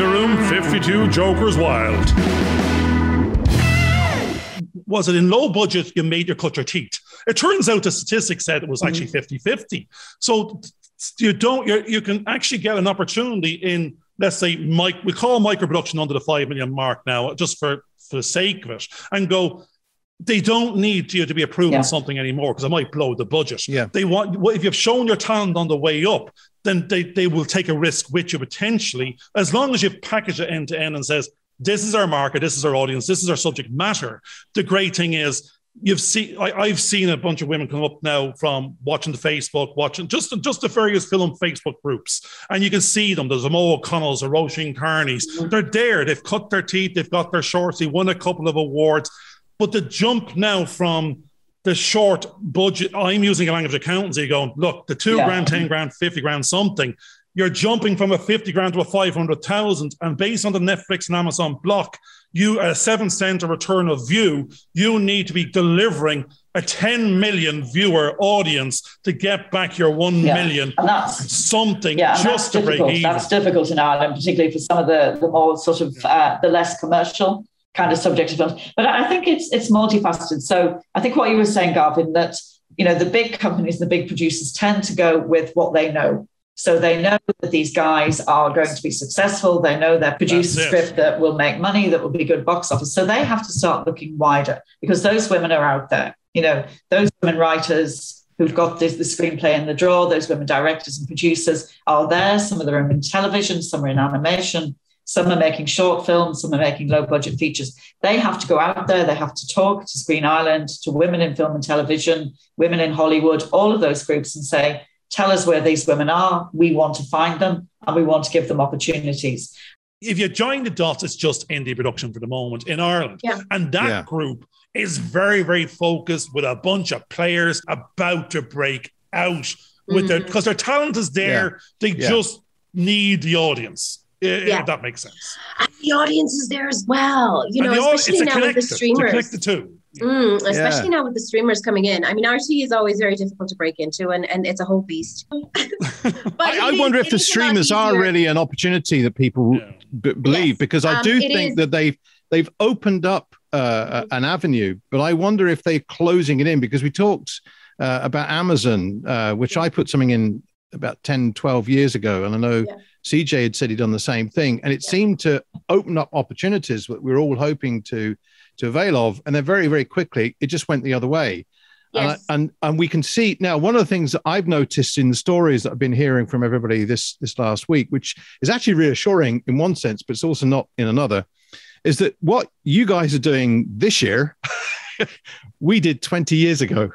the room, 52 Jokers Wild. Was it in low budget you made your cut your teeth? It turns out the statistics said it was actually mm. 50 50. So you don't, you you can actually get an opportunity in, let's say, Mike, we call micro production under the 5 million mark now, just for, for the sake of it, and go, they don't need you to be approving Yeah. something anymore because it might blow the budget. Yeah. They want well, if you've shown your talent on the way up, then they, they will take a risk with you potentially, as long as you package it end to end and says, this is our market, this is our audience, this is our subject matter. The great thing is you've seen I, I've seen a bunch of women come up now from watching the Facebook, watching just just the various film Facebook groups, and you can see them. There's a Mo O'Connell's, a Roisin Carney's. Mm-hmm. They're there. They've cut their teeth. They've got their shorts. They won a couple of awards. But the jump now from the short budget, I'm using a language accountancy going, look, the two Yeah. grand, 10 grand, 50 grand, something. You're jumping from a 50 grand to a 500,000. And based on the Netflix and Amazon block, you a seven cent return of view, you need to be delivering a 10 million viewer audience to get back your one Yeah. million something yeah, just that's to break difficult. even. That's difficult in Ireland, particularly for some of the, the more sort of uh, the less commercial kind of subject of. But I think it's it's multifaceted. So I think what you were saying, Garvin, that you know the big companies, the big producers tend to go with what they know. So they know that these guys are going to be successful. They know they're producing a script that will make money, that will be good box office. So they have to start looking wider because those women are out there. You know, those women writers who've got this, the screenplay in the drawer, those women directors and producers are there. Some of them are in television, some are in animation, some are making short films, some are making low budget features. They have to go out there, they have to talk to Screen Ireland, to women in film and television, women in Hollywood, all of those groups and say, tell us where these women are. We want to find them and we want to give them opportunities. if you join the dots, it's just indie production for the moment in Ireland. Yeah. And that Yeah. group is very, very focused with a bunch of players about to break out with their mm-hmm. because their talent is there. They Yeah. just need the audience. I- If Yeah. that makes sense. And the audience is there as well. You know, And the au- especially it's a now with connected, the to streamers. connect the two. Mm, especially Yeah. now with the streamers coming in. I mean, RTÉ is always very difficult to break into, and, and it's a whole beast. But I, I it is- wonder if the is a lot streamers are really an opportunity that people Yeah. b- believe Yes. because I Um, do think is- that they've they've opened up uh, an avenue, but I wonder if they're closing it in because we talked uh, about Amazon, uh, which I put something in about 10, 12 years ago, and I know Yeah. CJ had said he'd done the same thing, and it seemed to open up opportunities that we we're all hoping to to avail of, and then very very quickly it just went the other way. Yes. and and we can see now one of the things that I've noticed in the stories that I've been hearing from everybody this this last week, which is actually reassuring in one sense, but it's also not in another, is that what you guys are doing this year, we did 20 years ago,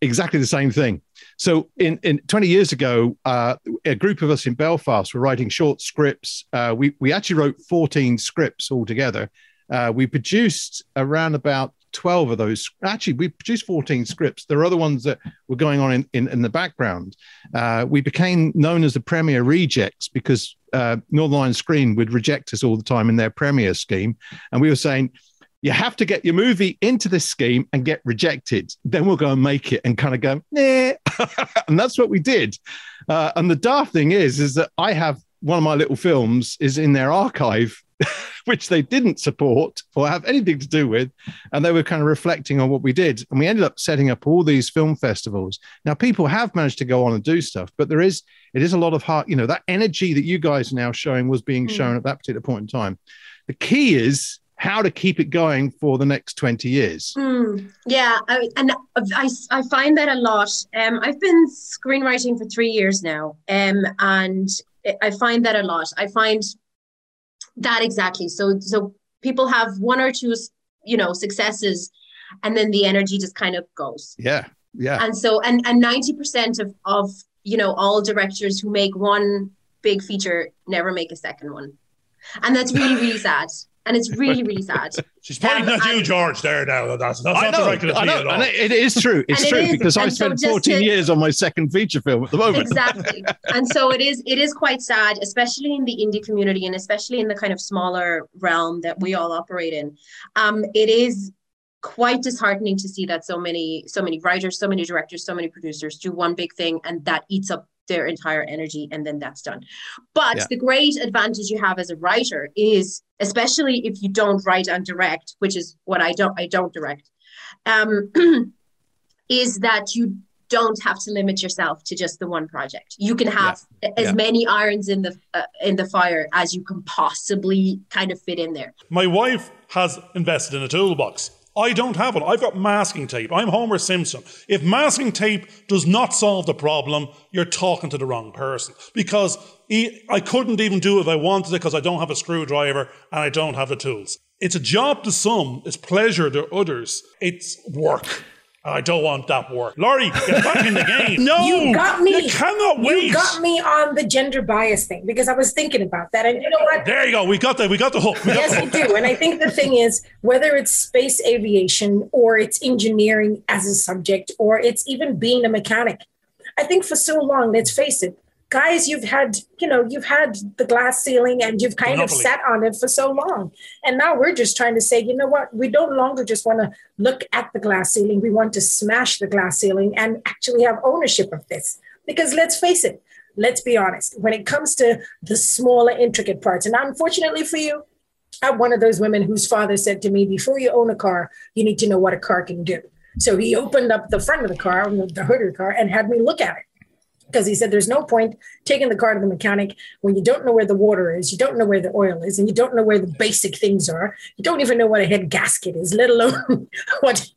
exactly the same thing. So in, in 20 years ago, uh, a group of us in Belfast were writing short scripts. Uh, we, we actually wrote 14 scripts altogether. Uh, we produced around about 12 of those. Actually, we produced 14 scripts. There are other ones that were going on in, in, in the background. Uh, we became known as the Premier Rejects because uh, Northern Ireland Screen would reject us all the time in their Premier scheme. And we were saying, you have to get your movie into this scheme and get rejected. Then we'll go and make it and kind of go, nah. and that's what we did. Uh, and the daft thing is, is that I have one of my little films is in their archive, which they didn't support or have anything to do with. And they were kind of reflecting on what we did. And we ended up setting up all these film festivals. Now, people have managed to go on and do stuff, but there is, it is a lot of heart, you know, that energy that you guys are now showing was being Mm. shown at that particular point in time. The key is how to keep it going for the next 20 years. Mm, yeah, I, and I, I find that a lot. Um, I've been screenwriting for three years now, um, and I find that a lot. I find that exactly. So, so people have one or two, you know, successes, and then the energy just kind of goes. Yeah. Yeah. And so, and and ninety percent of of you know all directors who make one big feature never make a second one, and that's really really sad. And it's really really sad. She's pointing Um, at you, and- George, there now. That's, that's I not know, directed at I me know, at all. and it, it is true. It's And true is, because I and so spent 14 to- years on my second feature film at the moment. exactly and so it is it is quite sad especially in the indie community and especially in the kind of smaller realm that we all operate in um it is quite disheartening to see that so many so many writers so many directors so many producers do one big thing and that eats up their entire energy and then that's done but Yeah. the great advantage you have as a writer is especially if you don't write and direct which is what i don't i don't direct um, is that you don't have to limit yourself to just the one project you can have as Yeah. many irons in the uh, in the fire as you can possibly kind of fit in there My wife has invested in a toolbox. I don't have one. I've got masking tape. I'm Homer Simpson. If masking tape does not solve the problem, you're talking to the wrong person. Because I couldn't even do it if I wanted it because I don't have a screwdriver and I don't have the tools. It's a job to some, it's pleasure to others. It's work. And I don't want that work. Laurie, get back in the game. No! You got me. You cannot wait. You got me on the gender bias thing because I was thinking about that. And you know what? There you go. We got the, we got the hook. We got Yes, the we do. And I think the thing is, whether it's space aviation or it's engineering as a subject or it's even being a mechanic, I think for so long, let's face it, guys, you've had, you know, you've had the glass ceiling and you've kind Monopoly. of sat on it for so long. And now we're just trying to say, you know what? We don't longer just want to look at the glass ceiling. We want to smash the glass ceiling and actually have ownership of this. Because let's face it, let's be honest, when it comes to the smaller, intricate parts, and unfortunately for you, I'm one of those women whose father said to me, before you own a car, you need to know what a car can do. So he opened up the front of the car, the hood of the car, and had me look at it. Because he said, there's no point taking the car to the mechanic when you don't know where the water is, you don't know where the oil is, and you don't know where the basic things are. You don't even know what a head gasket is, let alone what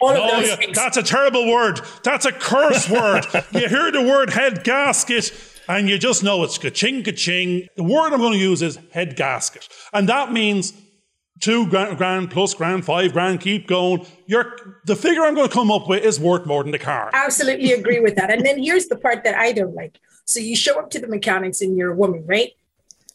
all of Oh, those yeah, things. that's a terrible word. That's a curse word. You hear the word head gasket and you just know it's ka-ching, ka-ching. The word I'm going to use is head gasket. And that means two grand, grand plus grand, five grand, keep going. Your, the figure I'm going to come up with is worth more than the car. absolutely agree with that. And then here's the part that I don't like. So you show up to the mechanics and you're a woman, right?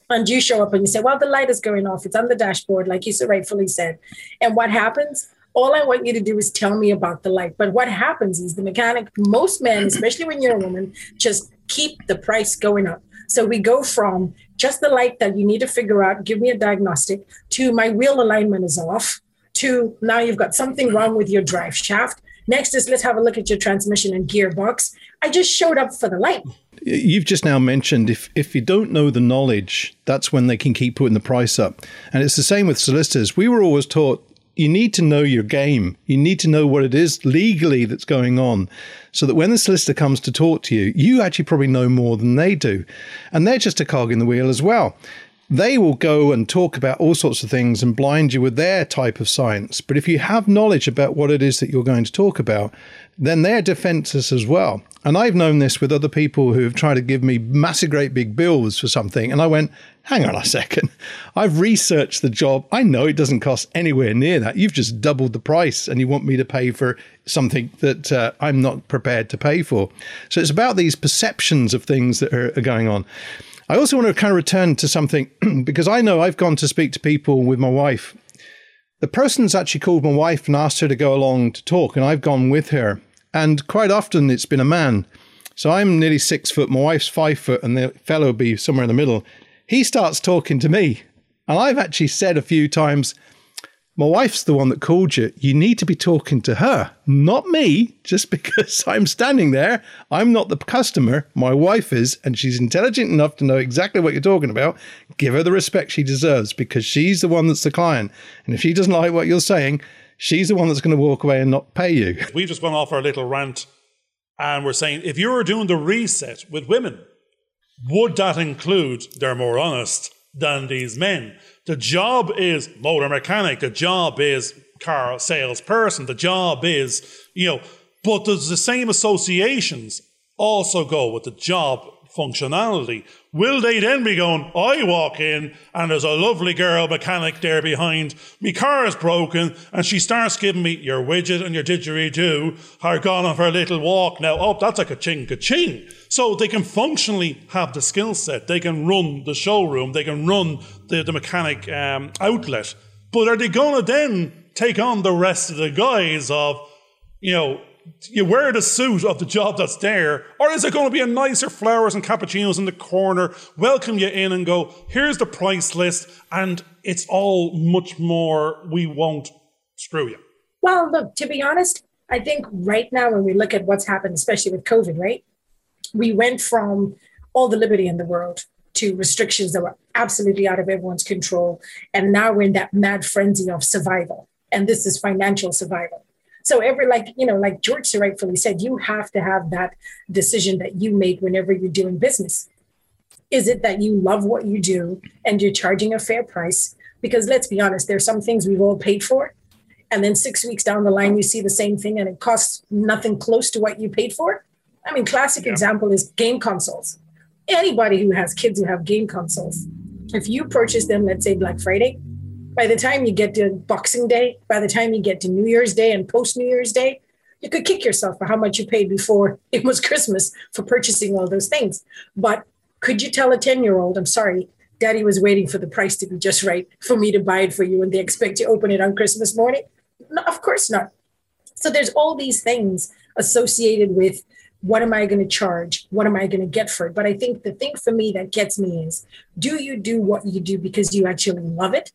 And you show up and you say, well, the light is going off. It's on the dashboard, like you so rightfully said. And what happens? All I want you to do is tell me about the light. But what happens is the mechanic, most men, especially when you're a woman, just keep the price going up. So we go from just the light that you need to figure out, give me a diagnostic, to my wheel alignment is off, to now you've got something mm-hmm. wrong with your drive shaft. Next is let's have a look at your transmission and gearbox. I just showed up for the light. You've just now mentioned if if you don't know the knowledge, that's when they can keep putting the price up. And it's the same with solicitors. We were always taught you need to know your game. You need to know what it is legally that's going on so that when the solicitor comes to talk to you, you actually probably know more than they do. And they're just a cog in the wheel as well. They will go and talk about all sorts of things and blind you with their type of science. But if you have knowledge about what it is that you're going to talk about, then they're defenseless as well. And I've known this with other people who have tried to give me massive, great big bills for something. And I went, hang on a second. I've researched the job. I know it doesn't cost anywhere near that. You've just doubled the price and you want me to pay for something that uh, I'm not prepared to pay for. So it's about these perceptions of things that are, are going on. I also want to kind of return to something because I know I've gone to speak to people with my wife. The person's actually called my wife and asked her to go along to talk, and I've gone with her. And quite often it's been a man. So I'm nearly six foot, my wife's five foot, and the fellow be somewhere in the middle. He starts talking to me. And I've actually said a few times, my wife's the one that called you. You need to be talking to her, not me, just because I'm standing there. I'm not the customer. My wife is, and she's intelligent enough to know exactly what you're talking about. Give her the respect she deserves because she's the one that's the client. And if she doesn't like what you're saying, she's the one that's going to walk away and not pay you. We've just gone off our little rant and we're saying if you were doing the reset with women, would that include they're more honest than these men? The job is motor mechanic, the job is car salesperson, the job is, you know, but the same associations also go with the job functionality? Will they then be going, I walk in and there's a lovely girl mechanic there behind, me car is broken, and she starts giving me your widget and your didgeridoo are gone on for a little walk now. Oh, that's like a ching a ching. So they can functionally have the skill set. They can run the showroom. They can run the, the mechanic um, outlet. But are they going to then take on the rest of the guys of, you know, you wear the suit of the job that's there, or is it going to be a nicer flowers and cappuccinos in the corner, welcome you in and go, here's the price list, and it's all much more, we won't screw you. Well, look, to be honest, I think right now when we look at what's happened, especially with COVID, right? we went from all the liberty in the world to restrictions that were absolutely out of everyone's control. And now we're in that mad frenzy of survival. And this is financial survival. So every like, you know, like George so rightfully said, you have to have that decision that you make whenever you're doing business. Is it that you love what you do and you're charging a fair price? Because let's be honest, there's some things we've all paid for. And then six weeks down the line, you see the same thing and it costs nothing close to what you paid for. I mean, classic yeah. example is game consoles. Anybody who has kids who have game consoles, if you purchase them, let's say Black Friday, by the time you get to Boxing Day, by the time you get to New Year's Day and post New Year's Day, you could kick yourself for how much you paid before it was Christmas for purchasing all those things. But could you tell a 10 year old, I'm sorry, daddy was waiting for the price to be just right for me to buy it for you and they expect to open it on Christmas morning? No, of course not. So there's all these things associated with what am I going to charge? What am I going to get for it? But I think the thing for me that gets me is do you do what you do because you actually love it,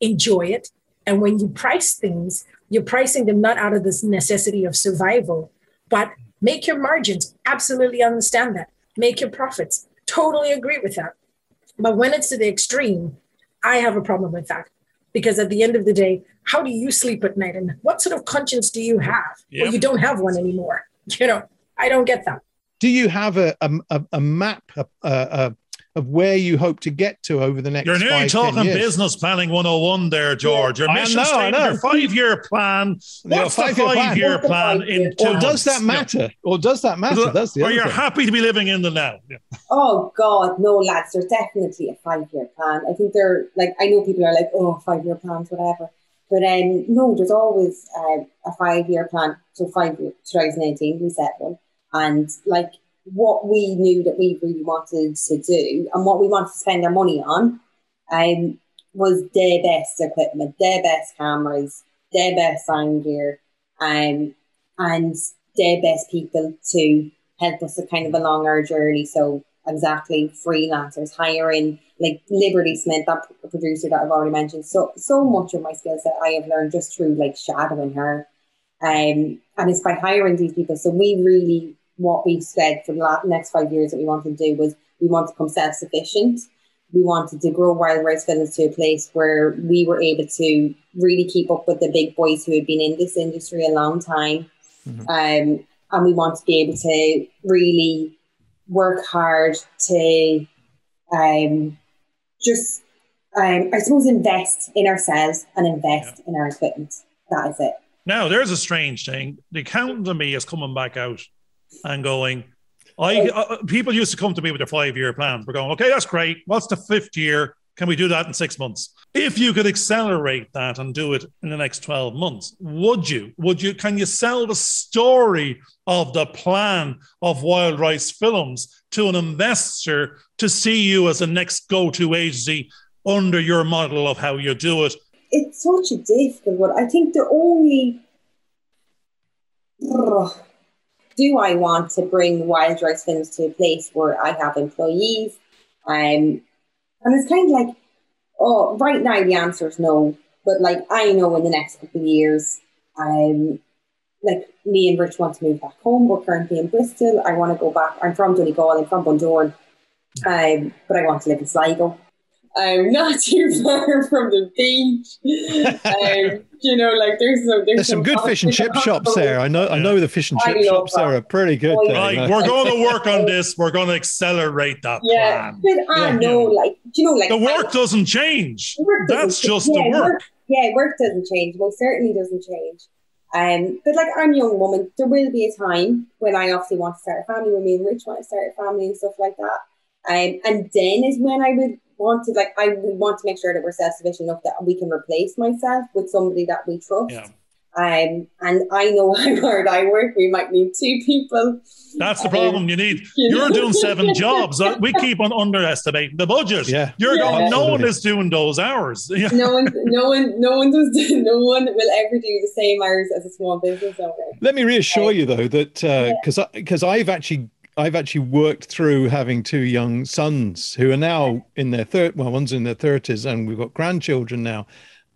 enjoy it? And when you price things, you're pricing them not out of this necessity of survival, but make your margins. Absolutely understand that. Make your profits. Totally agree with that. But when it's to the extreme, I have a problem with that because at the end of the day, how do you sleep at night and what sort of conscience do you have? Yep. Well, you don't have one anymore. You know, I don't get that. Do you have a a, a map a, a, of where you hope to get to over the next? You're nearly five, talking business planning 101 there, George. Your mission know, statement, your five-year plan. What's the five-year plan in two Or does that matter? Yeah. Or does that matter? That's the or you're thing. happy to be living in the now. Yeah. Oh God, no, lads. There's definitely a five-year plan. I think they're like I know people are like, oh, five-year plans, whatever. But um, no, there's always uh, a five-year plan. So five year, 2018, we set one and like what we knew that we really wanted to do and what we wanted to spend our money on um, was their best equipment, their best cameras, their best sound gear, um, and their best people to help us kind of along our journey. So exactly freelancers, hiring like Liberty Smith, that producer that I've already mentioned. So so much of my skill set I have learned just through like shadowing her. Um, and it's by hiring these people. So we really what we said for the next five years that we wanted to do was we want to become self-sufficient. We wanted to grow Wild Rice Films to a place where we were able to really keep up with the big boys who had been in this industry a long time. Mm-hmm. Um, and we want to be able to really work hard to um, just, um, I suppose, invest in ourselves and invest yeah. in our equipment. That is it. Now, there's a strange thing. The accountant to me is coming back out and going, I uh, people used to come to me with their five year plans. We're going, okay, that's great. What's the fifth year? Can we do that in six months? If you could accelerate that and do it in the next 12 months, would you? Would you? Can you sell the story of the plan of Wild Rice Films to an investor to see you as the next go to agency under your model of how you do it? It's such a difficult one. I think the only do I want to bring Wild Rice Films to a place where I have employees? Um, and it's kind of like, oh, right now the answer is no. But like I know in the next couple of years, um, like me and Rich want to move back home. We're currently in Bristol. I want to go back. I'm from Donegal. I'm from Bundoran. Um, but I want to live in Sligo. I'm not too far from the beach. um, you know, like there's some there's, there's some, some good fish and chip shops there. I know I know the fish and chip shops that. there are pretty good. Oh, right, we're going to work on this. We're going to accelerate that yeah, plan. But I yeah. know, like you know, like the work I, doesn't change. Doesn't That's just yeah, the work. work. Yeah, work doesn't change. Well, certainly doesn't change. Um, but like I'm a young woman, there will be a time when I obviously want to start a family, when me and Rich want to start a family and stuff like that. Um, and then is when I would want to like I would want to make sure that we're self sufficient enough that we can replace myself with somebody that we trust. Yeah. Um, and I know how hard I work. We might need two people. That's the problem. Um, you need. You're doing seven jobs. Uh, we keep on underestimating the budget. Yeah, you're yeah. going. No one is doing those hours. no one. No one. No one does. No one will ever do the same hours as a small business owner. Let me reassure um, you though that because uh, because I've actually I've actually worked through having two young sons who are now in their third. Well, one's in their thirties, and we've got grandchildren now.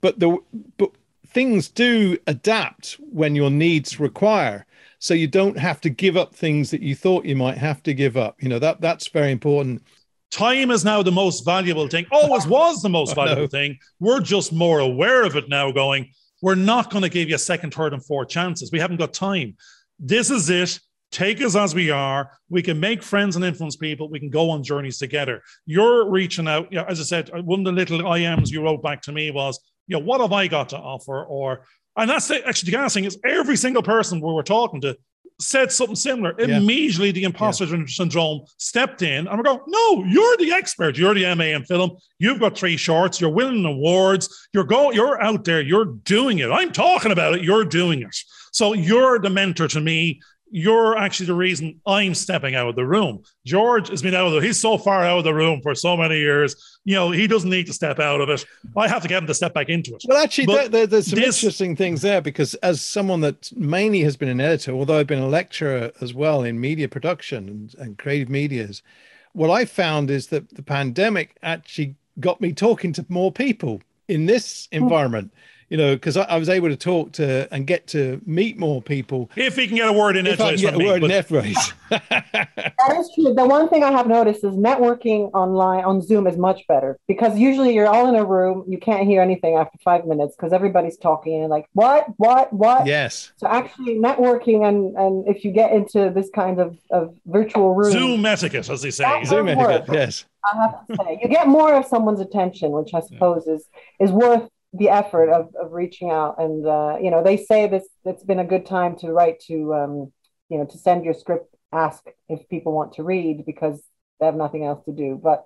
But the but things do adapt when your needs require. so you don't have to give up things that you thought you might have to give up. You know that that's very important. Time is now the most valuable thing. Always was the most valuable thing. We're just more aware of it now. Going, we're not going to give you a second, third, and fourth chances. We haven't got time. This is it take us as we are. We can make friends and influence people. We can go on journeys together. You're reaching out. Yeah, as I said, uh, one of the little IMs you wrote back to me was, you know, what have I got to offer? Or, and that's the, actually the gas thing is every single person we were talking to said something similar. Yeah. Immediately, the imposter yeah. syndrome stepped in, and we're going, "No, you're the expert. You're the MA in film. You've got three shorts. You're winning awards. You're going. You're out there. You're doing it. I'm talking about it. You're doing it. So you're the mentor to me you're actually the reason I'm stepping out of the room. George has been out of the, he's so far out of the room for so many years. You know, he doesn't need to step out of it. I have to get him to step back into it. Well, actually, there, there, there's some this, interesting things there because as someone that mainly has been an editor, although I've been a lecturer as well in media production and, and creative medias, what I found is that the pandemic actually got me talking to more people in this hmm. environment you know, because I, I, was able to talk to and get to meet more people. If he can get a word in edgeways get a me, word but... in edgeways. that is true. The one thing I have noticed is networking online on Zoom is much better because usually you're all in a room, you can't hear anything after five minutes because everybody's talking and like what, what, what. Yes. So actually, networking and and if you get into this kind of of virtual room, Zoom etiquette, as they say. Zoom etiquette. Yes. I have to say, you get more of someone's attention, which I suppose yeah. is is worth the effort of, of reaching out and uh, you know they say this it's been a good time to write to um, you know to send your script ask if people want to read because they have nothing else to do. But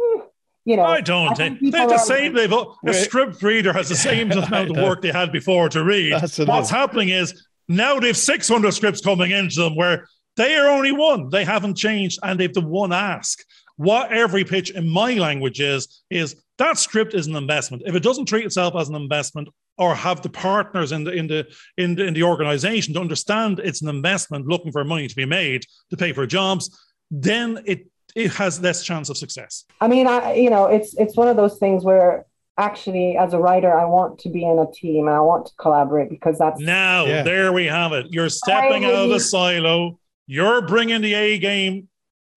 hmm, you know i don't I they're the same. they've a script reader has the same amount of work they had before to read. What's happening is now they've 600 scripts coming into them where they are only one. They haven't changed and they've the one ask. What every pitch in my language is is that script is an investment. If it doesn't treat itself as an investment or have the partners in the in the in the, in the organization to understand it's an investment looking for money to be made to pay for jobs, then it it has less chance of success. I mean, I you know, it's it's one of those things where actually as a writer i want to be in a team and i want to collaborate because that's now yeah. there we have it. You're stepping out of the silo. You're bringing the a game.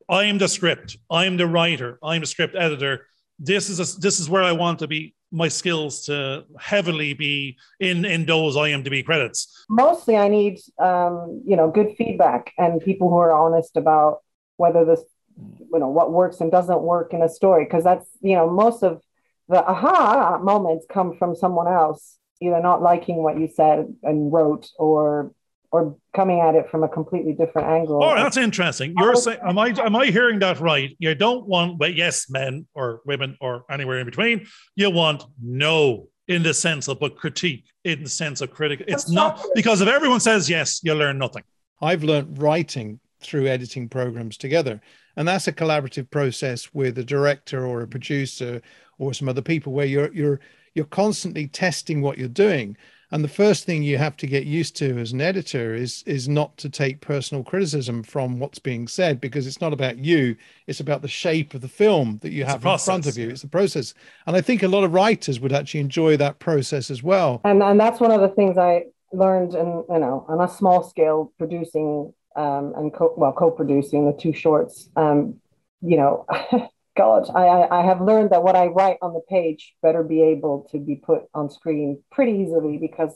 I'm the script. I'm the writer. I'm the script editor this is a, this is where I want to be my skills to heavily be in in those IMDb credits. Mostly, I need um, you know good feedback and people who are honest about whether this you know what works and doesn't work in a story because that's you know most of the aha moments come from someone else either not liking what you said and wrote or or coming at it from a completely different angle. Oh, that's interesting. You're saying, am I am I hearing that right? You don't want, but yes, men or women or anywhere in between. You want no in the sense of but critique in the sense of critical. It's not because if everyone says yes, you learn nothing. I've learned writing through editing programs together, and that's a collaborative process with a director or a producer or some other people where you're you're you're constantly testing what you're doing and the first thing you have to get used to as an editor is is not to take personal criticism from what's being said because it's not about you. It's about the shape of the film that you it's have process, in front of you. yeah. it's the process. And i think a lot of writers would actually enjoy that process as well. And and that's one of the things i learned in you know on a small scale producing um, and co- well co-producing the two shorts um, you know God, I, I have learned that what I write on the page better be able to be put on screen pretty easily because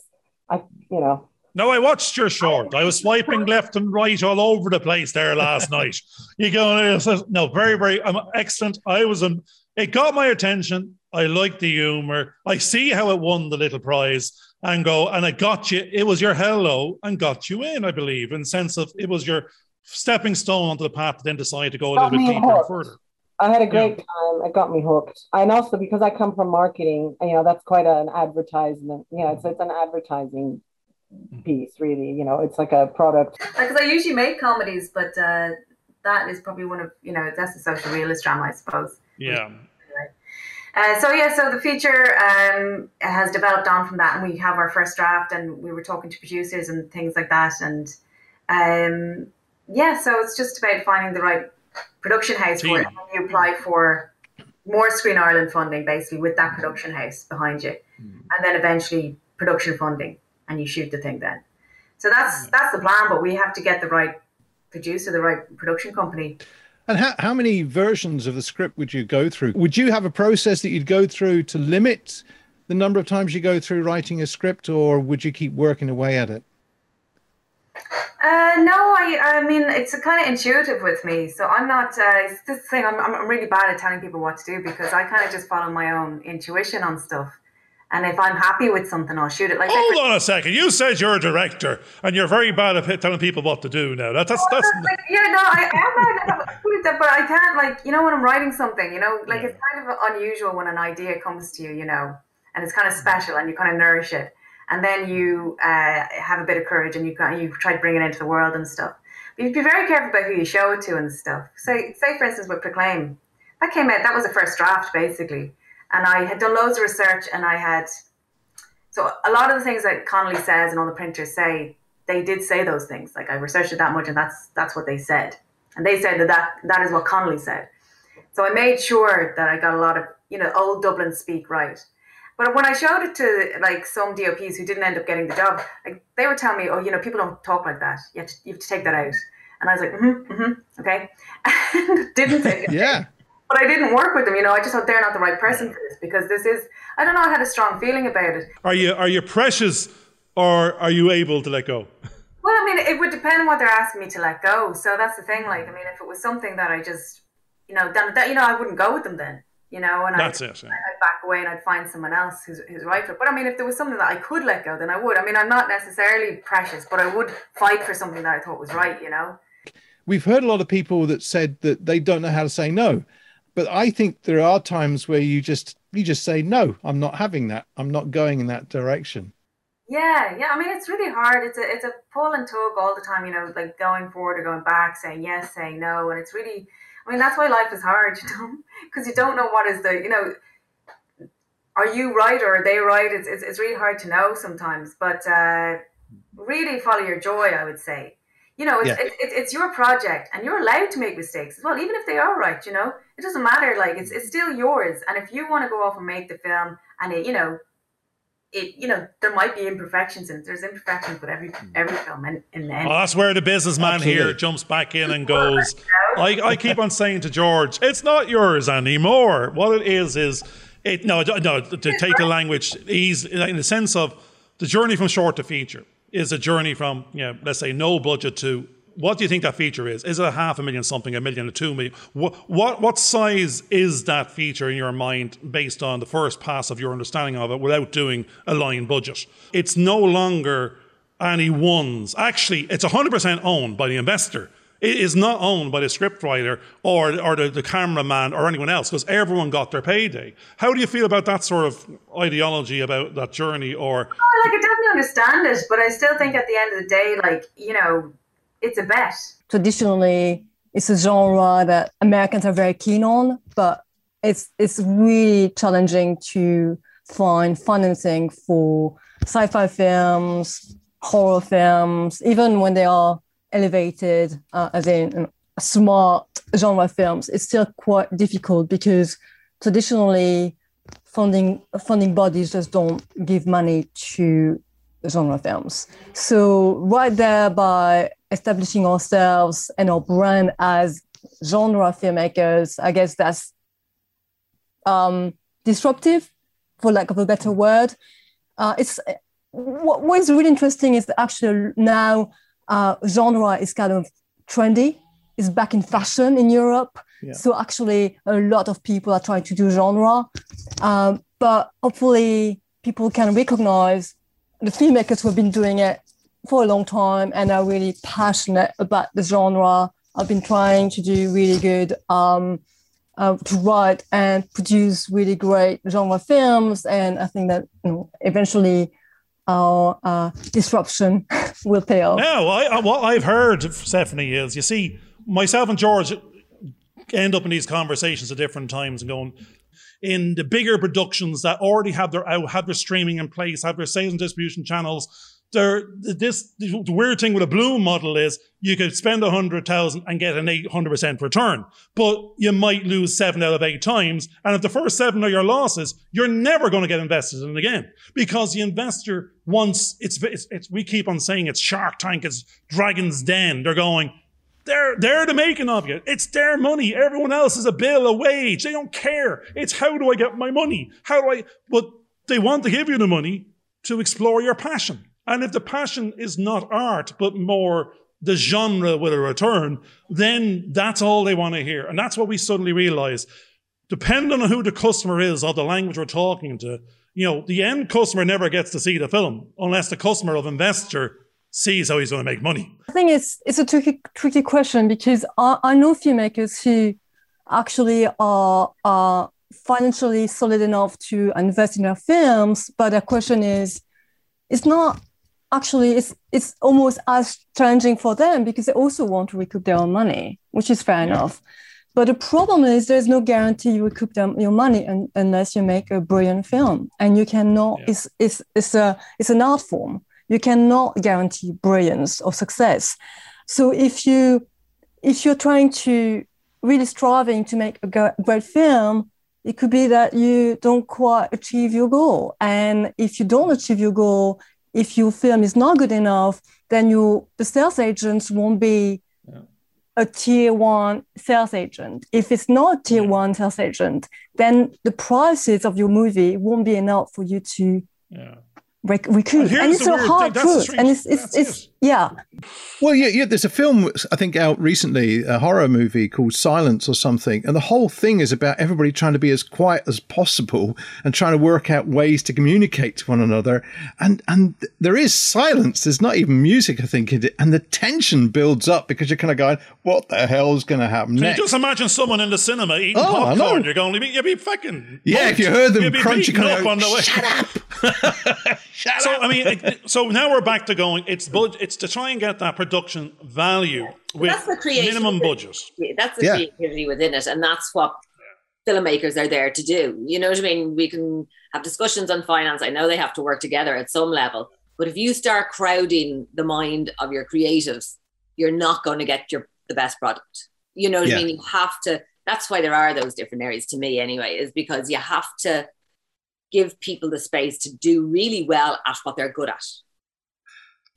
I, you know. No, I watched your short. I was swiping left and right all over the place there last night. You go, no, very, very um, excellent. I was, um, it got my attention. I liked the humor. I see how it won the little prize and go, and I got you. It was your hello and got you in, I believe, in sense of it was your stepping stone onto the path to then decide to go a little bit deeper and further. I had a great yeah. time. It got me hooked. And also because I come from marketing, you know, that's quite an advertisement. You know, it's it's an advertising piece, really. You know, it's like a product. Because I usually make comedies, but uh, that is probably one of you know that's a social realist drama, I suppose. Yeah. Uh, so yeah, so the feature um, has developed on from that, and we have our first draft, and we were talking to producers and things like that, and um, yeah, so it's just about finding the right production house. And you apply for more Screen Ireland funding, basically, with that production house behind you, mm. and then eventually production funding, and you shoot the thing then. So that's that's the plan, but we have to get the right producer, the right production company. And how, how many versions of the script would you go through? Would you have a process that you'd go through to limit the number of times you go through writing a script, or would you keep working away at it? Uh, no, I, I mean, it's kind of intuitive with me. So I'm not, uh, it's this thing, I'm, I'm really bad at telling people what to do because I kind of just follow my own intuition on stuff. And if I'm happy with something, I'll shoot it. Like, hold on a second. You said you're a director, and you're very bad at telling people what to do. Now that's that's, that's like, yeah, no, I am bad, but I can't like you know when I'm writing something, you know, like yeah. it's kind of unusual when an idea comes to you, you know, and it's kind of special, and you kind of nourish it and then you uh, have a bit of courage and you you try to bring it into the world and stuff. But you'd be very careful about who you show it to and stuff. Say, say for instance, with Proclaim, that came out. That was the first draft basically, and I had done loads of research and I had. So a lot of the things that Connolly says and all the printers say, they did say those things. Like I researched it that much, and that's that's what they said. And they said that that, that is what Connolly said. So I made sure that I got a lot of you know old Dublin speak right. But when I showed it to like some DOPs who didn't end up getting the job, like they would tell me, "Oh, you know, people don't talk like that. You have to, you have to take that out." And I was like, "Mm-hmm, mm-hmm, okay," and didn't take it. yeah. But I didn't work with them. You know, I just thought they're not the right person for this because this is. I don't know. I had a strong feeling about it. Are you are you precious, or are you able to let go? Well, I mean, it would depend on what they're asking me to let go. So that's the thing. Like, I mean, if it was something that I just, you know, then that you know, I wouldn't go with them then you know, and That's I'd, it, yeah. I'd back away and I'd find someone else who's, who's right for it. But I mean, if there was something that I could let go, then I would. I mean, I'm not necessarily precious, but I would fight for something that I thought was right, you know. We've heard a lot of people that said that they don't know how to say no, but I think there are times where you just you just say no. I'm not having that. I'm not going in that direction. Yeah, yeah. I mean, it's really hard. It's a it's a pull and tug all the time. You know, like going forward or going back, saying yes, saying no, and it's really I mean, that's why life is hard, you know, because you don't know what is the, you know, are you right or are they right? It's, it's, it's really hard to know sometimes, but uh, really follow your joy, I would say. You know, it's, yeah. it, it, it's your project and you're allowed to make mistakes as well, even if they are right, you know, it doesn't matter. Like, it's, it's still yours. And if you want to go off and make the film and it, you know, it you know there might be imperfections and there's imperfections with every hmm. every film and in the end. Well, that's where the businessman Absolutely. here jumps back in and goes. I, I keep on saying to George, it's not yours anymore. What it is is it no no to take the language ease in the sense of the journey from short to feature is a journey from you know, let's say no budget to what do you think that feature is? Is it a half a million something, a million, a two million? What, what, what size is that feature in your mind based on the first pass of your understanding of it without doing a line budget? It's no longer anyone's. Actually, it's 100% owned by the investor. It is not owned by the scriptwriter or, or the, the cameraman or anyone else because everyone got their payday. How do you feel about that sort of ideology about that journey? Or Oh, like I definitely understand it, but I still think at the end of the day, like you know, it's a bet. Traditionally, it's a genre that Americans are very keen on, but it's it's really challenging to find financing for sci-fi films, horror films, even when they are elevated uh, as in smart genre films. It's still quite difficult because traditionally funding funding bodies just don't give money to genre films. So right there by establishing ourselves and our brand as genre filmmakers, I guess that's um, disruptive, for lack of a better word. Uh, it's what, what is really interesting is that actually now uh, genre is kind of trendy. It's back in fashion in Europe. Yeah. So actually, a lot of people are trying to do genre, um, but hopefully, people can recognize the filmmakers who have been doing it for a long time and are really passionate about the genre. I've been trying to do really good, um, uh, to write and produce really great genre films. And I think that you know, eventually our uh, disruption will pay off. Now, I, what I've heard, Stephanie, is you see, myself and George end up in these conversations at different times and going, in the bigger productions that already have their uh, have their streaming in place, have their sales and distribution channels, there, this the weird thing with a Blum model is you could spend a hundred thousand and get an eight hundred percent return, but you might lose seven out of eight times. And if the first seven are your losses, you're never going to get invested in again because the investor wants it's, it's, it's we keep on saying it's Shark Tank, it's Dragon's Den. They're going. They're, they're the making of it. It's their money. Everyone else is a bill, a wage. They don't care. It's how do I get my money? How do I, but they want to give you the money to explore your passion. And if the passion is not art, but more the genre with a return, then that's all they want to hear. And that's what we suddenly realize. Depending on who the customer is or the language we're talking to, you know, the end customer never gets to see the film unless the customer of investor sees how he's going to make money. I think it's it's a tricky tricky question because I, I know filmmakers who actually are are financially solid enough to invest in their films, but the question is, it's not actually it's it's almost as challenging for them because they also want to recoup their own money, which is fair yeah. enough. But the problem is there's no guarantee you recoup them, your money un, unless you make a brilliant film, and you cannot. Yeah. It's it's it's a it's an art form. You cannot guarantee brilliance or success. So if you if you're trying to really striving to make a great film, it could be that you don't quite achieve your goal. And if you don't achieve your goal, if your film is not good enough, then you the sales agents won't be yeah. a tier one sales agent. If it's not tier yeah. one sales agent, then the prices of your movie won't be enough for you to yeah recruit. And, and it's a hard truth. And it's, it's, it's, it. yeah. Well, yeah, yeah. There's a film, I think, out recently, a horror movie called Silence or something. And the whole thing is about everybody trying to be as quiet as possible and trying to work out ways to communicate to one another. And, and there is silence. There's not even music, I think. And the tension builds up because you're kind of going, what the hell is going to happen Can next? You just imagine someone in the cinema eating oh, popcorn. You're going, you'd be fucking. Yeah, if you heard them crunch, you kind of on the way. Shut up. Shut so up. I mean, it, so now we're back to going. It's bud- It's to try and get that production value with that's the creation minimum budget. That's the yeah. creativity within it, and that's what filmmakers are there to do. You know what I mean? We can have discussions on finance. I know they have to work together at some level, but if you start crowding the mind of your creatives, you're not going to get your the best product. You know what yeah. I mean? You have to. That's why there are those different areas to me, anyway, is because you have to give people the space to do really well at what they're good at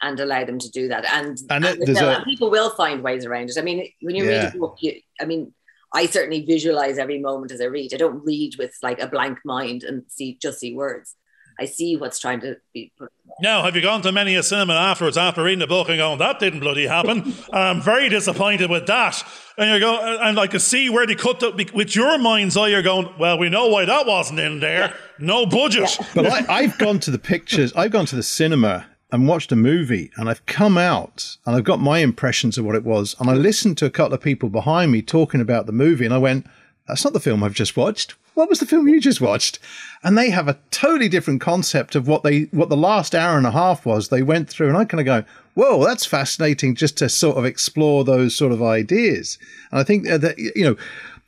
and allow them to do that. And, and, and, it, a, people will find ways around it. I mean, when you yeah. read a book, you, I mean, I certainly visualize every moment as I read. I don't read with like a blank mind and see just see words. I see what's trying to be put. Now, have you gone to many a cinema afterwards after reading the book and going, that didn't bloody happen? I'm very disappointed with that. And you go, and I can see where they cut the, with your mind's eye, you're going, well, we know why that wasn't in there. Yeah. No budget. Yeah. But I, I've gone to the pictures, I've gone to the cinema and watched a movie and I've come out and I've got my impressions of what it was. And I listened to a couple of people behind me talking about the movie and I went, that's not the film I've just watched what was the film you just watched? And they have a totally different concept of what they what the last hour and a half was they went through. And I kind of go, whoa, that's fascinating just to sort of explore those sort of ideas. And I think uh, that, you know,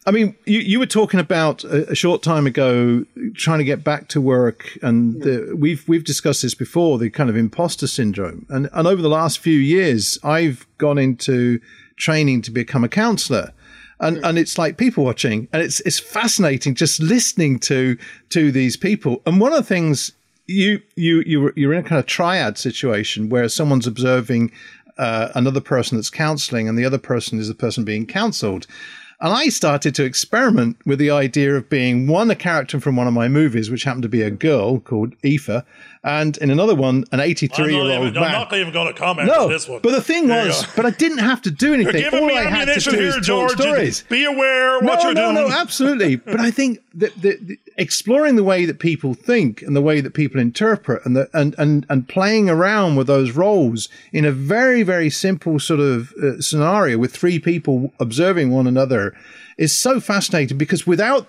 I mean, you, you were talking about a, a, short time ago trying to get back to work, and the, we've we've discussed this before, the kind of imposter syndrome. And and over the last few years, I've gone into training to become a counselor and and it's like people watching, and it's it's fascinating just listening to to these people. And one of the things you you you you're in a kind of triad situation where someone's observing uh, another person that's counseling, and the other person is the person being counseled. And I started to experiment with the idea of being one, a character from one of my movies, which happened to be a girl called Aoife, and in another one, an 83 year old man. I'm not even going to comment no, on this one. But the thing there was, but I didn't have to do anything. All I had to do is George, stories. Be aware what no, you're no, doing. No, no, absolutely. but I think that the, the, exploring the way that people think and the way that people interpret and, the, and, and, and playing around with those roles in a very, very simple sort of uh, scenario with three people observing one another is so fascinating because without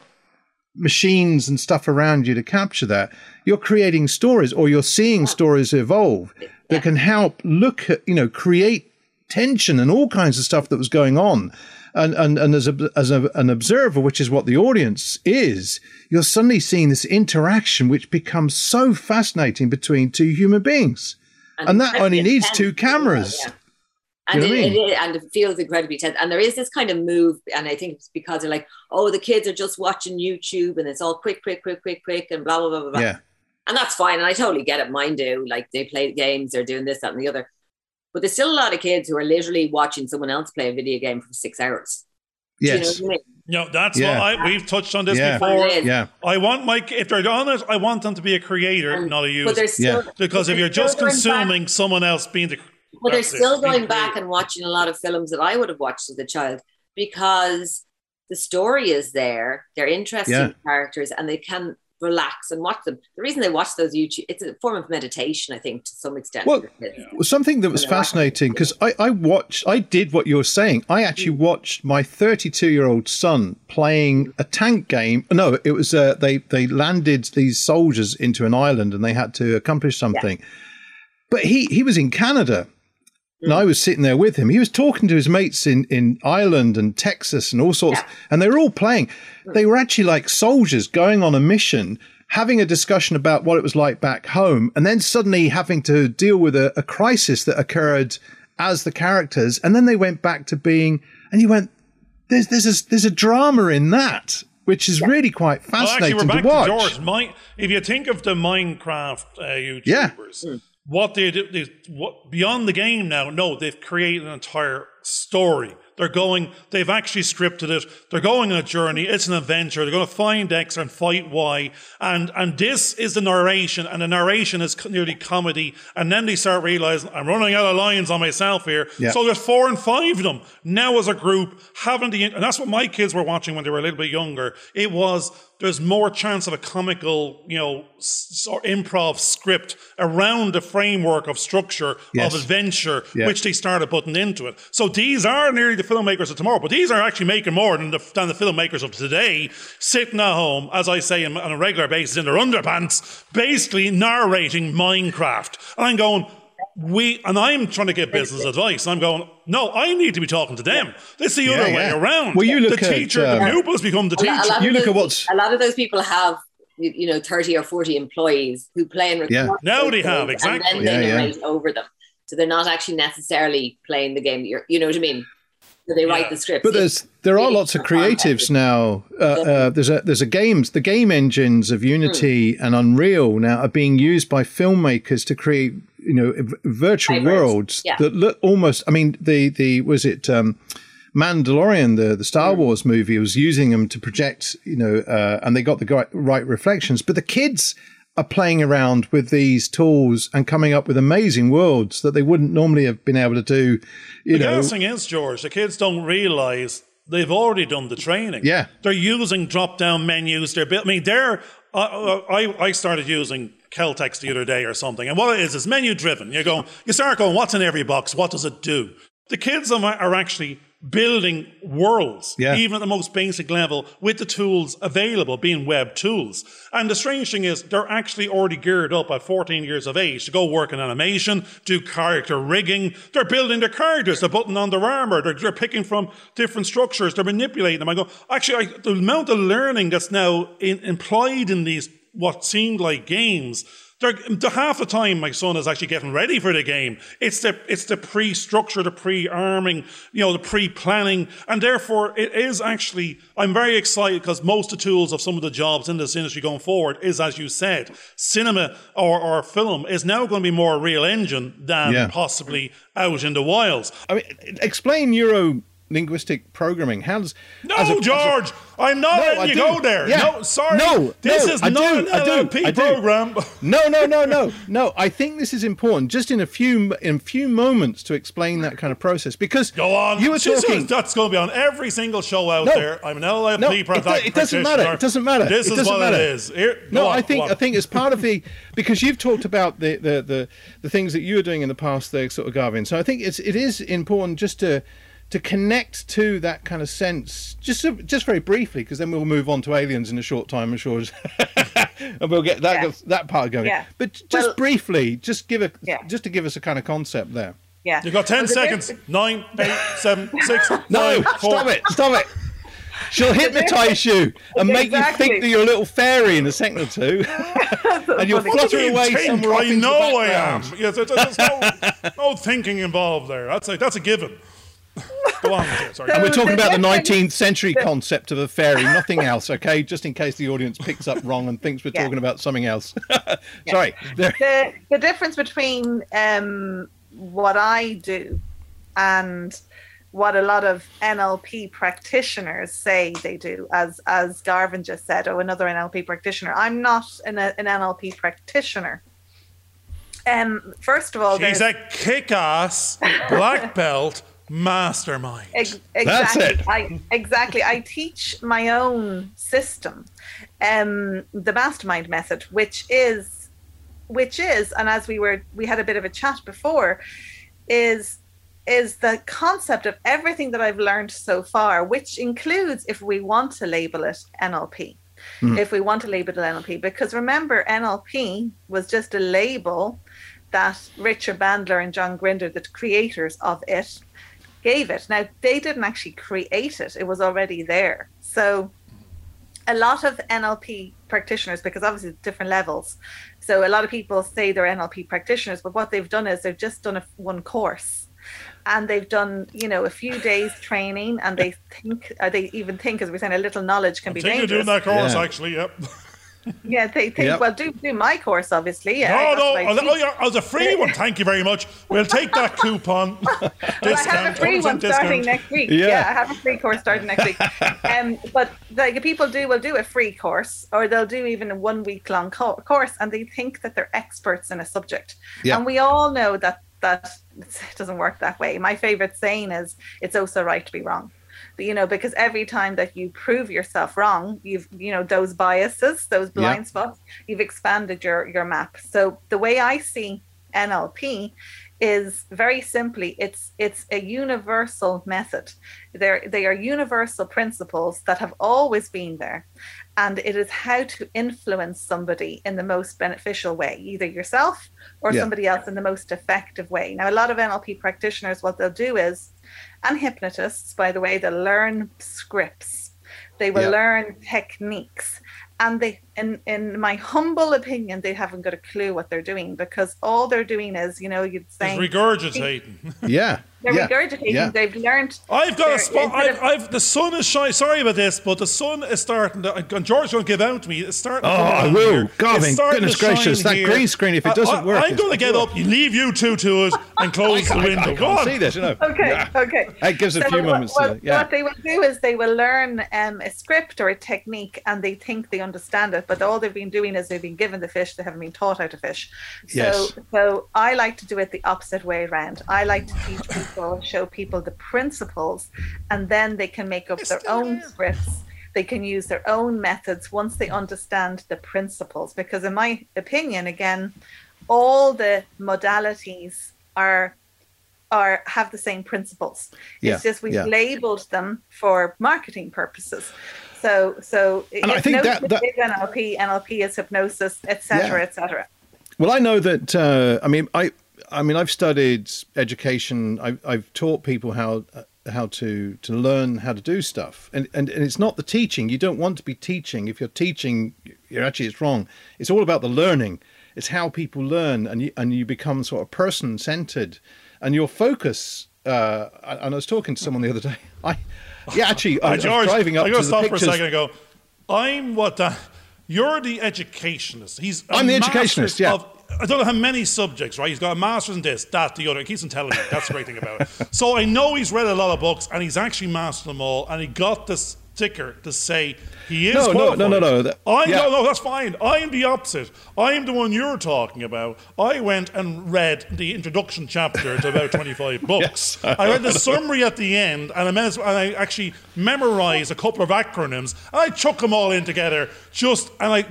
machines and stuff around you to capture that, you're creating stories or you're seeing stories evolve that can help look at, you know, create tension and all kinds of stuff that was going on. And, and, and as, a, as a, an observer, which is what the audience is, you're suddenly seeing this interaction which becomes so fascinating between two human beings. And that only needs two cameras. yeah. And it, I mean? it, and it feels incredibly tense. And there is this kind of move, and I think it's because they're like, oh, the kids are just watching YouTube and it's all quick, quick, quick, quick, quick, and blah, blah, blah, blah, blah. Yeah. And that's fine. And I totally get it. Mine do. Like they play games, they're doing this, that, and the other. But there's still a lot of kids who are literally watching someone else play a video game for six hours. Do Yes. You know I mean? No, that's Yeah. what I, we've touched on this Yeah. before. Yeah. I want my if they're on it, I want them to be a creator, And- not a But user. they're still, Yeah. Because but if you're just going back- consuming someone else being the well, they're still going back creator. and watching a lot of films that I would have watched as a child because the story is there. They're interesting Yeah. characters and they can relax and watch them. The reason they watch those YouTube, it's a form of meditation, I think, to some extent. Well, Something that was fascinating because I, I watched, I did what you're saying. I actually watched my 32 year old son playing a tank game. No, it was uh, they they landed these soldiers into an island and they had to accomplish something. But he he was in Canada. And I was sitting there with him. He was talking to his mates in, in Ireland and Texas and all sorts, Yeah. and they were all playing. They were actually like soldiers going on a mission, having a discussion about what it was like back home, and then suddenly having to deal with a, a crisis that occurred as the characters. And then they went back to being, and you went, there's, there's, a, there's a drama in that, which is really quite Well, actually, fascinating we're back to watch. to George. My, if you think of the Minecraft uh, YouTubers, Yeah. What they do, they, what beyond the game now? No, they've created an entire story. They're going. They've actually scripted it. They're going on a journey. It's an adventure. They're going to find X and fight Y. And and this is the narration, and the narration is nearly comedy. And then they start realizing I'm running out of lines on myself here. Yeah. So there's four and five of them now as a group having the. And that's what my kids were watching when they were a little bit younger. It was there's more chance of a comical, you know, s- or improv script around the framework of structure Yes. of adventure, Yeah. which they started putting into it. So these are nearly the filmmakers of tomorrow, but these are actually making more than the, than the filmmakers of today, sitting at home, as I say, on a regular basis in their underpants, basically narrating Minecraft. And I'm going, we, and I'm trying to get business advice. I'm going, no, I need to be talking to them. It's the Yeah, other yeah. way around. Well, you look the at, teacher, um, the pupils become the A lot- a teacher. You of look at those- what's- a lot of those people have you you know 30 or 40 employees who play and record Yeah. Now they have, exactly. and then they Yeah, yeah. over them so they're not actually necessarily playing the game you're you know what I mean so they write Yeah. the script But there's there are lots of creatives now. Uh, uh, there's a there's a games the game engines of Unity Hmm. and Unreal now are being used by filmmakers to create you know virtual Hybrids, worlds yeah. that look almost. I mean the the was it. Um, Mandalorian, the, the Star Hmm. Wars movie, was using them to project, you know, uh, and they got the right, right reflections. But the kids are playing around with these tools and coming up with amazing worlds that they wouldn't normally have been able to do. You The know, gas thing is, George, the kids don't realize they've already done the training. Yeah. They're using drop down menus. They're built. I mean, they're. Uh, I, I started using Celtx the other day or something. And what it is, is menu driven. You go, you start going, what's in every box? What does it do? The kids are are actually building worlds, Yeah. even at the most basic level, with the tools available, being web tools. And the strange thing is, they're actually already geared up at 14 years of age to go work in animation, do character rigging. They're building their characters, they're putting on their armor, they're, they're picking from different structures, they're manipulating them. I go, actually, I, the amount of learning that's now in, implied in these what seemed like games. They're, the half the time my son is actually getting ready for the game. It's the it's the pre-structure, the pre-arming, you know, the pre-planning, and therefore it is actually. I'm very excited because most of the tools of some of the jobs in this industry going forward is, as you said, cinema or, or film is now going to be more Unreal engine than Yeah. possibly out in the wilds. I mean, explain neuro linguistic programming. How does No, a- George, I'm not No, letting I you do. go there. Yeah. No, sorry. No, this no, is I not do, an I NLP I do. program. No, no, no, no, no. I think this is important. Just in a few in a few moments to explain that kind of process because Go on. You were is- talking. that's going to be on every single show out there. I'm an NLP No, it, do- it doesn't matter. It doesn't matter. This it is doesn't what matter. it is. Here, No, on, I think. I think as part of the because you've talked about the the the, the things that you were doing in the past there, sort of Garvin. So I think it's it is important just to to connect to that kind of sense, just just very briefly, because then we'll move on to aliens in a short time, I'm sure, and we'll get that Yeah. that part going. Yeah. But just Well- briefly, just give a Yeah. just to give us a kind of concept there. Yeah. You've got 10 Well, seconds. diff- Nine, eight, seven, six, No, five, four. stop it, stop it. She'll hypnotize you and make you think that you're a little fairy in a second or two, and you'll funny. flutter You away think somewhere I know I am. Yes, there's, there's no, no thinking involved there. That's a, that's a given. Go on, sorry. And we're talking about the 19th century concept of a fairy, nothing else, okay? Just in case the audience picks up wrong and thinks we're Yeah. talking about something else. Sorry. There- the the difference between um, what I do and what a lot of NLP practitioners say they do, as as Garvin just said, or another NLP practitioner. I'm not an, an NLP practitioner. Um, first of all, She's there's- a kick-ass black belt mastermind. Ex- That's exactly. it. I exactly. I teach my own system, um, the mastermind method, which is, which is, and as we were, we had a bit of a chat before, is is the concept of everything that I've learned so far, which includes, if we want to label it NLP, if we want to label it NLP, because remember, NLP was just a label that Richard Bandler and John Grinder, the creators of it, gave it. Now, they didn't actually create it, it was already there. So, a lot of NLP practitioners, because obviously different levels, so a lot of people say they're NLP practitioners, but what they've done is they've just done a, one course. And they've done, you know, a few days training, and they think, or they even think, as we're saying, a little knowledge can I be think you're doing that course, Yeah. actually, yep. Yeah, they think, Yep. well, do do my course, obviously. Yeah, No, no, oh, oh, yeah, oh, the free one. Thank you very much. We'll take that coupon. Well, I discount, have a free 20% one starting next week. Yeah. Yeah. I have a free course starting next week. Um, but like people do, will do a free course, or they'll do even a one week long co- course, and they think that they're experts in a subject. Yeah. And we all know that that doesn't work that way. My favorite saying is, "It's also right to be wrong." You know, because every time that you prove yourself wrong, you've you know those biases, those Yeah. blind spots, you've expanded your your map. So the way I see NLP is very simply it's it's a universal method they're they are universal principles that have always been there and it is how to influence somebody in the most beneficial way either yourself or Yeah. somebody else in the most effective way now a lot of nlp practitioners what they'll do is and hypnotists by the way they'll learn scripts they will Yeah. learn techniques and they in in my humble opinion they haven't got a clue what they're doing because all they're doing is you know you'd Just say regurgitating. Yeah. they're yeah. regurgitating yeah. they've learned I've got a spot. I've, of- I've the sun is shining. Sorry about this, but the sun is starting. To, and George's going to give out to me. It's starting. to Oh, I on will. here. Garvin, goodness to shine gracious, that here. green screen, if it doesn't I, work, I'm going to get up. You leave you two to it and close the I, window. I Go can't see this, you know. okay Yeah. okay It gives a few what- moments what, to, yeah. what they will do is they will learn um, a script or a technique and they think they understand it but all they've been doing is they've been given the fish they haven't been taught how to fish. So Yes. so i like to do it the opposite way around. I like to teach people show people the principles and then they can make up their own scripts. They can use their own methods once they understand the principles because in my opinion again all the modalities are are have the same principles. Yeah, it's just we've yeah. labeled them for marketing purposes so so And I think that- that- is nlp nlp is hypnosis etc Yeah. etc Well, I know that. Uh, I mean, I. I mean, I've studied education. I've, I've taught people how uh, how to to learn how to do stuff, and, and and it's not the teaching. You don't want to be teaching. If you're teaching, you're actually it's wrong. It's all about the learning. It's how people learn, and you and you become sort of person centered, and your focus. Uh, and I was talking to someone the other day. I yeah, actually, I, Hi, was driving up I to to the stop pictures. for a second and go. I'm what the. You're the educationist. He's. I'm the educationist, yeah. Of, I don't know how many subjects, right? He's got a master's in this, that, the other. He keeps on telling me. That's the great thing about it. So I know he's read a lot of books and he's actually mastered them all. And he got the sticker to say he is No, no, qualified. no, no, no, that- I'm yeah. no, no, that's fine. I'm the opposite. I'm the one you're talking about. I went and read the introduction chapter to about 25 books. I read the summary at the end, and I, meant, and I actually memorized a couple of acronyms. And I chuck them all in together, just and I.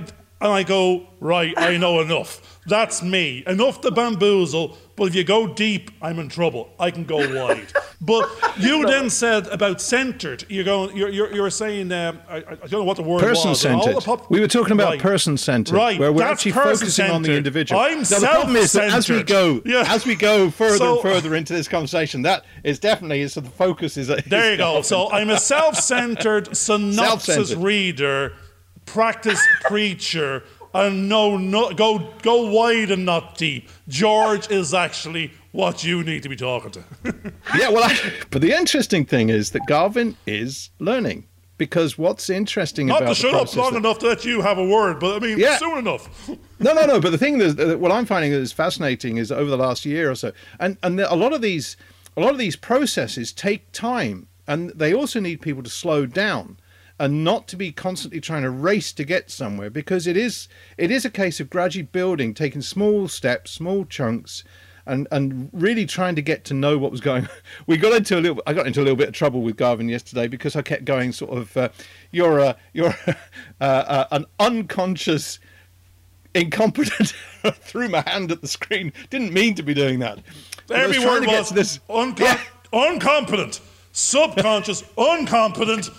and I go, right, I know enough. That's me. Enough to bamboozle, but if you go deep, I'm in trouble. I can go wide. but you then said about centered. You're going. You're you're, you're saying. Um, I, I don't know what the word person was. and all the centered. pop- we were talking about Right. person centered, Right, where we're that's actually focusing on the person-centered. individual. I'm now, the problem is that as we go, Yeah. as we go further So- and further into this conversation, that is definitely so the focus is. There you go. So I'm a self-centered synopsis Self-centered. reader, practice preacher, and no, no, go go wide and not deep. George is actually what you need to be talking to. yeah, well, I, but the interesting thing is that Garvin is learning because what's interesting not about to the shut up long that- enough to let you have a word, but I mean Yeah. soon enough. no, no, no. But the thing that, that what I'm finding is fascinating is over the last year or so, and and a lot of these, a lot of these processes take time, and they also need people to slow down, and not to be constantly trying to race to get somewhere because it is it is a case of gradually building, taking small steps, small chunks. And, and really trying to get to know what was going. We got into a little. I got into a little bit of trouble with Garvin yesterday because I kept going sort of. Uh, you're a you're uh, uh, an unconscious incompetent threw my hand at the screen didn't mean to be doing that was Every word was to this uncom- uncompetent, subconscious, uncompetent.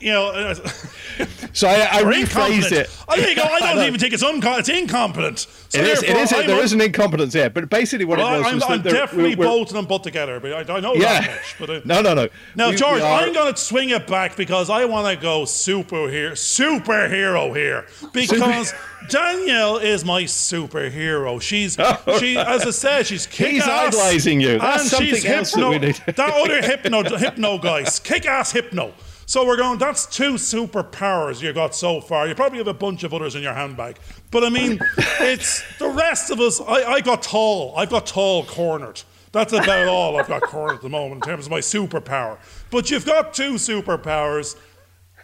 You know, uh, so i, I rephrased it Oh, you go. I don't even think it's uncom- It's incompetent. So it is, it is I'm there is an incompetence here, but basically what Well, it was I'm, was that I'm definitely we're- both them put together, but I, I know Yeah. that much. But uh, no no no Now, We- we George, are- I'm going to swing it back because I want to go superhero, superhero here because Danielle is my superhero. She's she, as I said, she's kick He's ass. idolizing you. That's and something she's else that hypno, we need. that other hypno, hypno guys, kick ass hypno. So we're going. That's two superpowers you got so far. You probably have a bunch of others in your handbag, but I mean, it's the rest of us. I, I got tall. I've got tall cornered. That's about all I've got cornered at the moment in terms of my superpower. But you've got two superpowers.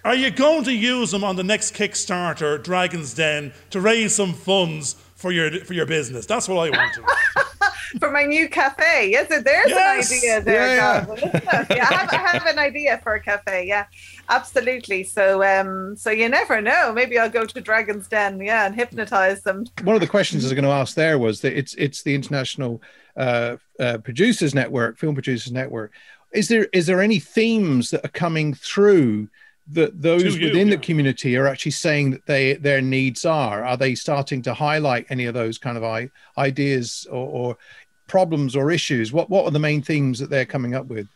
Are you going to use them on the next Kickstarter, Dragon's Den, to raise some funds for your for your business? That's what I want to. for my new cafe. Yes, there's Yes. an idea there, Yeah, Gavin. Yeah, I have, I have an idea for a cafe. Yeah, absolutely. So, um, so you never know. Maybe I'll go to Dragon's Den, yeah, and hypnotize them. one of the questions I was going to ask there was that it's it's the international uh, uh, producers network, film producers network. Is there is there any themes that are coming through that those you, within yeah. the community are actually saying that they their needs are? Are they starting to highlight any of those kind of I, ideas or, or problems or issues? What what are the main themes that they're coming up with?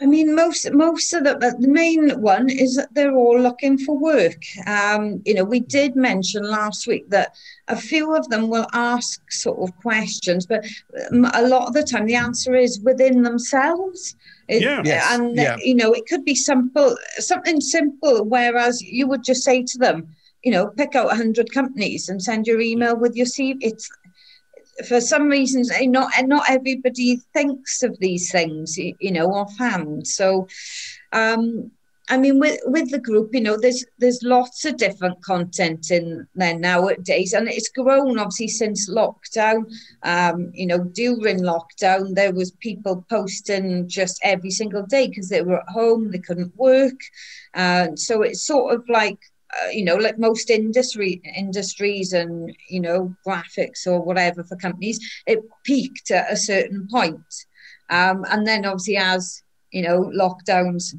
I mean, most most of the the main one is that they're all looking for work. Um, you know, we did mention last week that a few of them will ask sort of questions, but um, a lot of the time the answer is within themselves. It- Yeah. Yes, and yeah. you know, it could be simple, something simple. Whereas you would just say to them, you know, pick out hundred companies and send your email with your CV. It's for some reasons eh, not and not everybody thinks of these things you know offhand so um I mean, with with the group, you know, there's there's lots of different content in there nowadays, and it's grown obviously since lockdown. Um, you know, during lockdown, there was people posting just every single day because they were at home, they couldn't work, and so it's sort of like uh, you know, like most industry industries and you know graphics or whatever for companies, it peaked at a certain point, um, and then obviously as you know lockdowns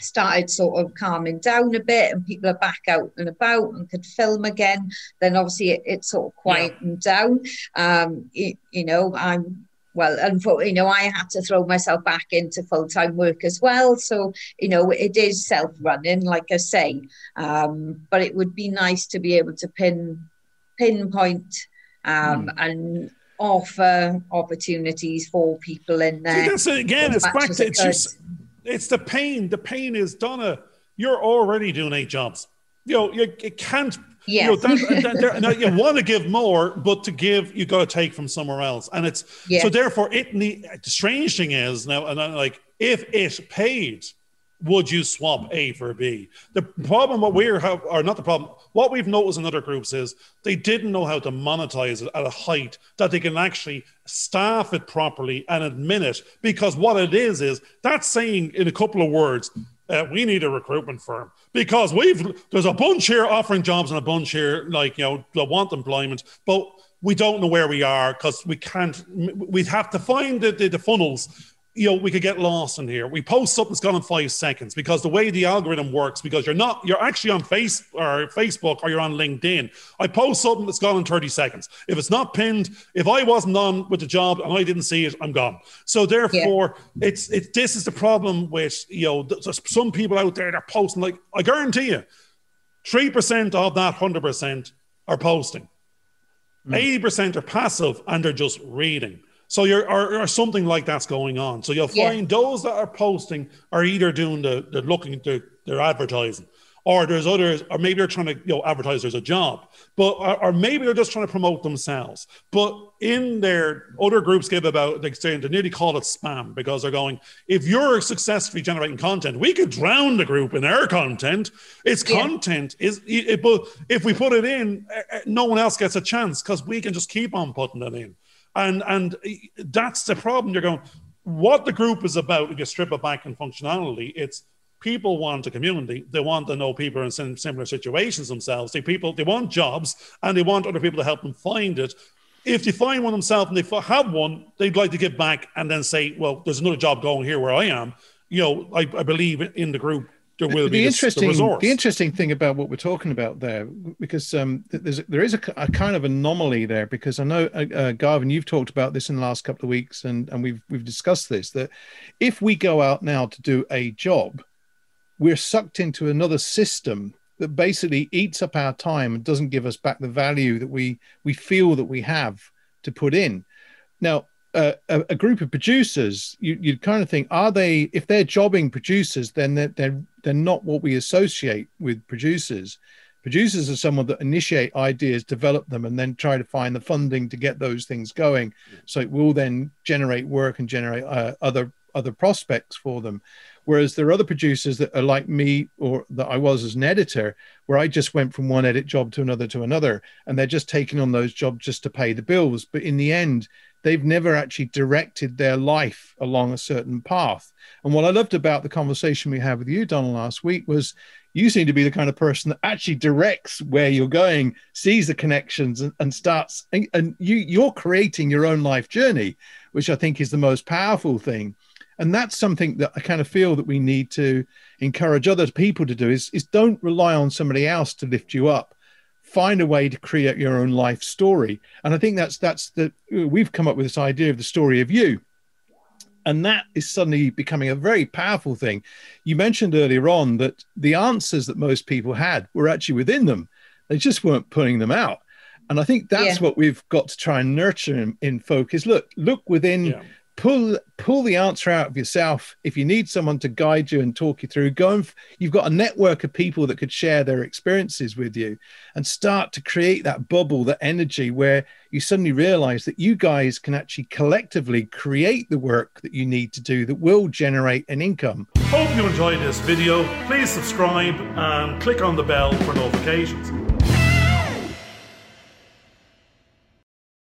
started sort of calming down a bit and people are back out and about and could film again then obviously it, it sort of quietened down. Um you, you know i'm well unfortunately you know i had to throw myself back into full-time work as well. So you know it is self-running like i say. Um but it would be nice to be able to pin pinpoint um and offer opportunities for people in See, there. that's it again. It's back to it it's just it's the pain. The pain is Donna. You're already doing eight jobs. You know, you, you can't. Yeah. You, know, that, that- you want to give more, but to give, you got to take from somewhere else, and it's Yeah. so. Therefore, it. The strange thing is now, and I'm like, if it paid, would you swap A for B? The problem, what we're have, or not the problem, what we've noticed in other groups is they didn't know how to monetize it at a height that they can actually staff it properly and admin it. Because what it is is that's saying in a couple of words, uh, we need a recruitment firm because we've there's a bunch here offering jobs and a bunch here like you know that want employment, but we don't know where we are because we can't. We have to find the, the, the funnels you know, we could get lost in here. We post something that's gone in five seconds because the way the algorithm works, because you're not, you're actually on face or Facebook or you're on LinkedIn. I post something that's gone in 30 seconds. If it's not pinned, if I wasn't on with the job and I didn't see it, I'm gone. So therefore, yeah. it's it's this is the problem with you know there's some people out there they're posting like I guarantee you, three percent of that hundred percent are posting. Hmm. Eighty mm. percent are passive and they're just reading. So you're or, or, something like that's going on. So you'll find yeah. those that are posting are either doing the they're looking they're advertising, or there's others, or maybe they're trying to you know advertise there's a job, but or, or maybe they're just trying to promote themselves. But in their other groups give about they say they nearly call it spam because they're going if you're successfully generating content, we could drown the group in our content. It's yeah. content is it, but if we put it in, eh, eh, no one else gets a chance because we can just keep on putting it in. And and that's the problem. You're going, what the group is about, if you strip it back in functionality, it's people want a community. They want to know people in similar situations themselves. They people they want jobs and they want other people to help them find it. If they find one themselves and they have one, they'd like to give back and then say, "Well, there's another job going here where I am." You know, I, I believe in the group there will the, be the interesting the, the, interesting thing about what we're talking about there because um, there's there is a, a, kind of anomaly there because I know uh, uh, Garvin you've talked about this in the last couple of weeks and and we've we've discussed this that if we go out now to do a job we're sucked into another system that basically eats up our time and doesn't give us back the value that we we feel that we have to put in. Now a, a, group of producers, you, you'd kind of think, are they, if they're jobbing producers, then they're, they're, they're not what we associate with producers. Producers are someone that initiate ideas, develop them, and then try to find the funding to get those things going. So it will then generate work and generate uh, other other prospects for them. Whereas there are other producers that are like me or that I was as an editor, where I just went from one edit job to another to another, and they're just taking on those jobs just to pay the bills. But in the end, they've never actually directed their life along a certain path. And what I loved about the conversation we had with you, Donald, last week was you seem to be the kind of person that actually directs where you're going, sees the connections, and, and starts. And, and you you're creating your own life journey, which I think is the most powerful thing. And that's something that I kind of feel that we need to encourage other people to do is, is don't rely on somebody else to lift you up. Find a way to create your own life story. And i think that's that's the we've come up with this idea of the story of you. And that is suddenly becoming a very powerful thing. You mentioned earlier on that the answers that most people had were actually within them. They just weren't putting them out. And i think that's yeah. what we've got to try and nurture in, in folk is look look within yeah pull pull the answer out of yourself. If you need someone to guide you and talk you through go and you've got a network of people that could share their experiences with you and start to create that bubble that energy where you suddenly realize that you guys can actually collectively create the work that you need to do that will generate an income. Hope you enjoyed this video. Please subscribe and click on the bell for notifications